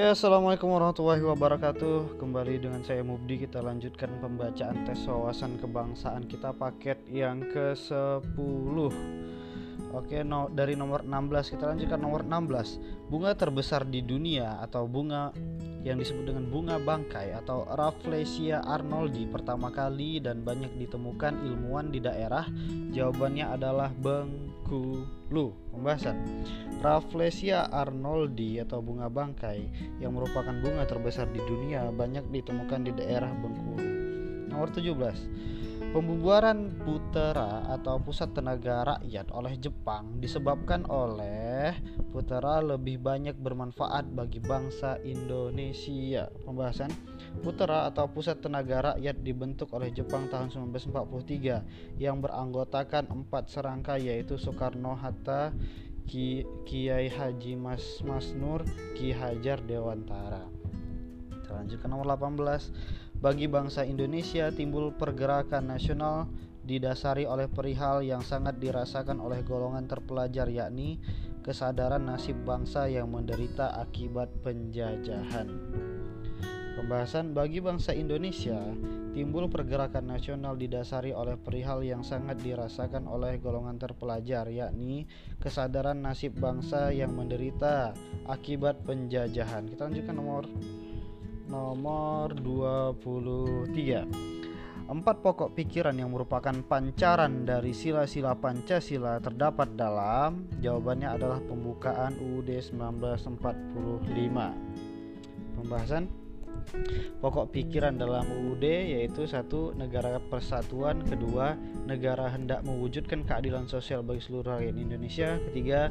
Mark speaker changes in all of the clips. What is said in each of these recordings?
Speaker 1: Oke, assalamualaikum warahmatullahi wabarakatuh. Kembali dengan saya Mubdi. Kita lanjutkan pembacaan tes wawasan kebangsaan kita paket yang ke-10. Oke, no, dari nomor 16 kita lanjutkan nomor 16. Bunga terbesar di dunia atau bunga yang disebut dengan bunga bangkai atau Rafflesia arnoldi pertama kali dan banyak ditemukan ilmuwan di daerah. Jawabannya adalah Bengkulu. Pembahasan. Rafflesia arnoldi atau bunga bangkai yang merupakan bunga terbesar di dunia banyak ditemukan di daerah Bengkulu. Nomor 17. Pembubaran Putera atau Pusat Tenaga Rakyat oleh Jepang disebabkan oleh Putera lebih banyak bermanfaat bagi bangsa Indonesia. Pembahasan Putera atau Pusat Tenaga Rakyat dibentuk oleh Jepang tahun 1943 yang beranggotakan empat serangka yaitu Soekarno Hatta, Ki, Kiai Haji Mas Masnur, Ki Hajar Dewantara. Kita lanjut ke nomor 18 bagi bangsa Indonesia timbul pergerakan nasional didasari oleh perihal yang sangat dirasakan oleh golongan terpelajar yakni kesadaran nasib bangsa yang menderita akibat penjajahan. Pembahasan bagi bangsa Indonesia timbul pergerakan nasional didasari oleh perihal yang sangat dirasakan oleh golongan terpelajar yakni kesadaran nasib bangsa yang menderita akibat penjajahan. Kita lanjutkan nomor nomor 23 Empat pokok pikiran yang merupakan pancaran dari sila-sila Pancasila terdapat dalam Jawabannya adalah pembukaan UUD 1945 Pembahasan? Pokok pikiran dalam UUD yaitu satu negara persatuan, kedua negara hendak mewujudkan keadilan sosial bagi seluruh rakyat Indonesia, ketiga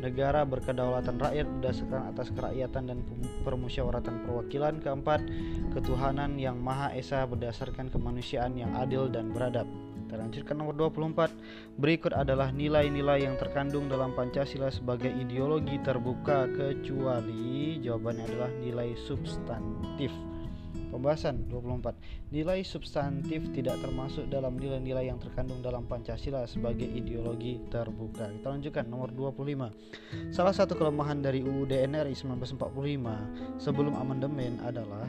Speaker 1: negara berkedaulatan rakyat berdasarkan atas kerakyatan dan permusyawaratan perwakilan, keempat ketuhanan yang maha esa berdasarkan kemanusiaan yang adil dan beradab. Kita lanjutkan nomor 24. Berikut adalah nilai-nilai yang terkandung dalam Pancasila sebagai ideologi terbuka kecuali jawabannya adalah nilai substantif. Pembahasan 24. Nilai substantif tidak termasuk dalam nilai-nilai yang terkandung dalam Pancasila sebagai ideologi terbuka. Kita lanjutkan nomor 25. Salah satu kelemahan dari UUD NRI 1945 sebelum amandemen adalah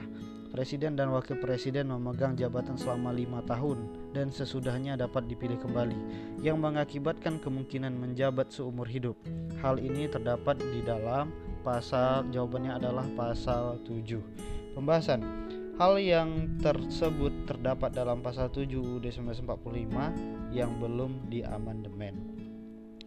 Speaker 1: Presiden dan Wakil Presiden memegang jabatan selama lima tahun dan sesudahnya dapat dipilih kembali, yang mengakibatkan kemungkinan menjabat seumur hidup. Hal ini terdapat di dalam pasal, jawabannya adalah pasal 7. Pembahasan Hal yang tersebut terdapat dalam pasal 7 UUD 1945 yang belum diamandemen.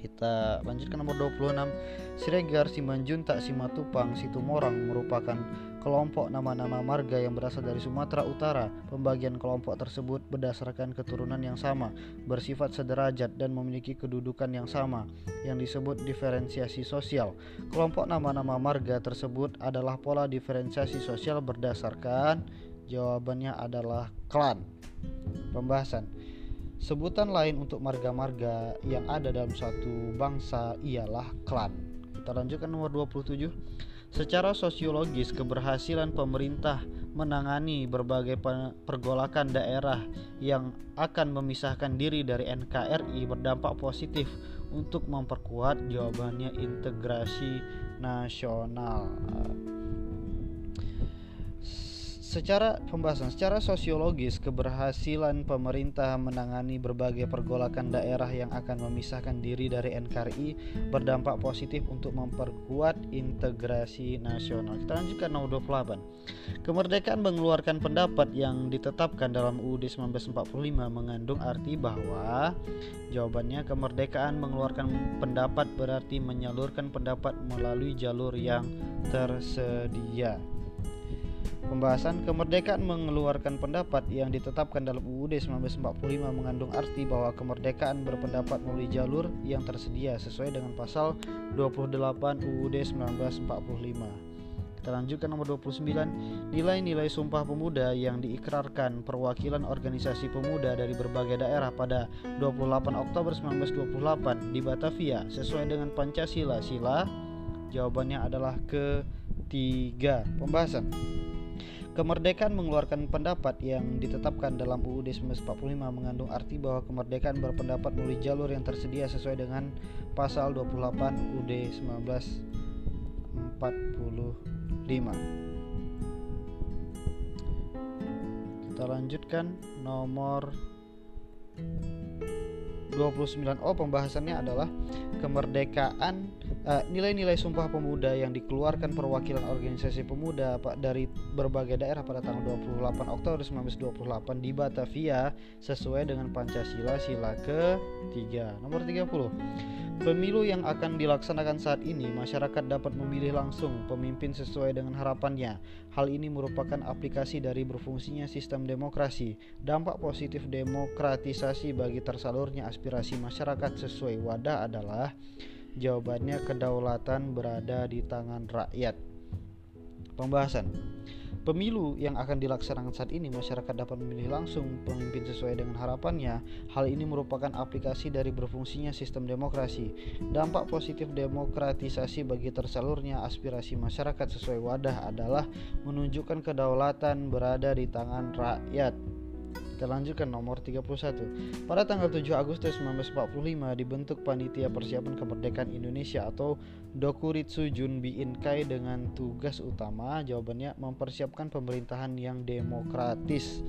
Speaker 1: Kita lanjutkan nomor 26. Siregar, Simanjuntak, Simatupang, Situmorang merupakan kelompok nama-nama marga yang berasal dari Sumatera Utara. Pembagian kelompok tersebut berdasarkan keturunan yang sama, bersifat sederajat dan memiliki kedudukan yang sama, yang disebut diferensiasi sosial. Kelompok nama-nama marga tersebut adalah pola diferensiasi sosial berdasarkan jawabannya adalah klan. Pembahasan Sebutan lain untuk marga-marga yang ada dalam suatu bangsa ialah klan. Kita lanjutkan nomor 27. Secara sosiologis, keberhasilan pemerintah menangani berbagai pergolakan daerah yang akan memisahkan diri dari NKRI berdampak positif untuk memperkuat jawabannya integrasi nasional. Secara pembahasan secara sosiologis keberhasilan pemerintah menangani berbagai pergolakan daerah yang akan memisahkan diri dari NKRI berdampak positif untuk memperkuat integrasi nasional. Kita lanjutkan nomor 28. Kemerdekaan mengeluarkan pendapat yang ditetapkan dalam UUD 1945 mengandung arti bahwa jawabannya kemerdekaan mengeluarkan pendapat berarti menyalurkan pendapat melalui jalur yang tersedia. Pembahasan kemerdekaan mengeluarkan pendapat yang ditetapkan dalam UUD 1945 mengandung arti bahwa kemerdekaan berpendapat melalui jalur yang tersedia sesuai dengan pasal 28 UUD 1945. Kita lanjutkan nomor 29 Nilai-nilai Sumpah Pemuda yang diikrarkan perwakilan organisasi pemuda dari berbagai daerah pada 28 Oktober 1928 di Batavia sesuai dengan Pancasila. Sila. Jawabannya adalah ketiga. Pembahasan Kemerdekaan mengeluarkan pendapat yang ditetapkan dalam UUD 1945 mengandung arti bahwa kemerdekaan berpendapat melalui jalur yang tersedia sesuai dengan pasal 28 UUD 1945. Kita lanjutkan nomor 29 oh pembahasannya adalah kemerdekaan nilai-nilai uh, Sumpah Pemuda yang dikeluarkan perwakilan organisasi pemuda Pak dari berbagai daerah pada tanggal 28 Oktober 1928 di Batavia sesuai dengan Pancasila sila ke-3 nomor 30 Pemilu yang akan dilaksanakan saat ini, masyarakat dapat memilih langsung pemimpin sesuai dengan harapannya. Hal ini merupakan aplikasi dari berfungsinya sistem demokrasi. Dampak positif demokratisasi bagi tersalurnya aspirasi masyarakat sesuai wadah adalah jawabannya kedaulatan berada di tangan rakyat. Pembahasan pemilu yang akan dilaksanakan saat ini masyarakat dapat memilih langsung pemimpin sesuai dengan harapannya. Hal ini merupakan aplikasi dari berfungsinya sistem demokrasi. Dampak positif demokratisasi bagi tersalurnya aspirasi masyarakat sesuai wadah adalah menunjukkan kedaulatan berada di tangan rakyat. Kita lanjutkan nomor 31. Pada tanggal 7 Agustus 1945 dibentuk Panitia Persiapan Kemerdekaan Indonesia atau Dokuritsu Junbi Inkai dengan tugas utama jawabannya mempersiapkan pemerintahan yang demokratis.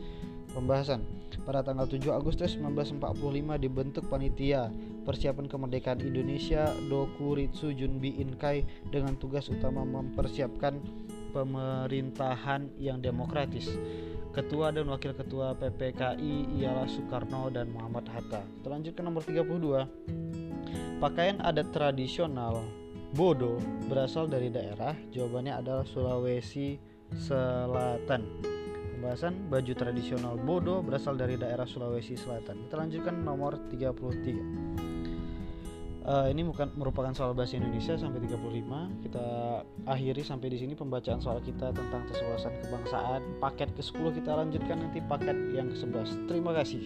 Speaker 1: Pembahasan pada tanggal 7 Agustus 1945 dibentuk panitia persiapan kemerdekaan Indonesia Dokuritsu Junbi Inkai dengan tugas utama mempersiapkan pemerintahan yang demokratis. Ketua dan Wakil Ketua PPKI ialah Soekarno dan Muhammad Hatta. Terlanjut ke nomor 32. Pakaian adat tradisional Bodo berasal dari daerah. Jawabannya adalah Sulawesi Selatan. Pembahasan baju tradisional Bodo berasal dari daerah Sulawesi Selatan. Kita lanjutkan nomor 33 uh, ini bukan merupakan soal bahasa Indonesia sampai 35 kita akhiri sampai di sini pembacaan soal kita tentang tes wawasan kebangsaan. Paket ke-10 kita lanjutkan nanti paket yang ke-11 terima kasih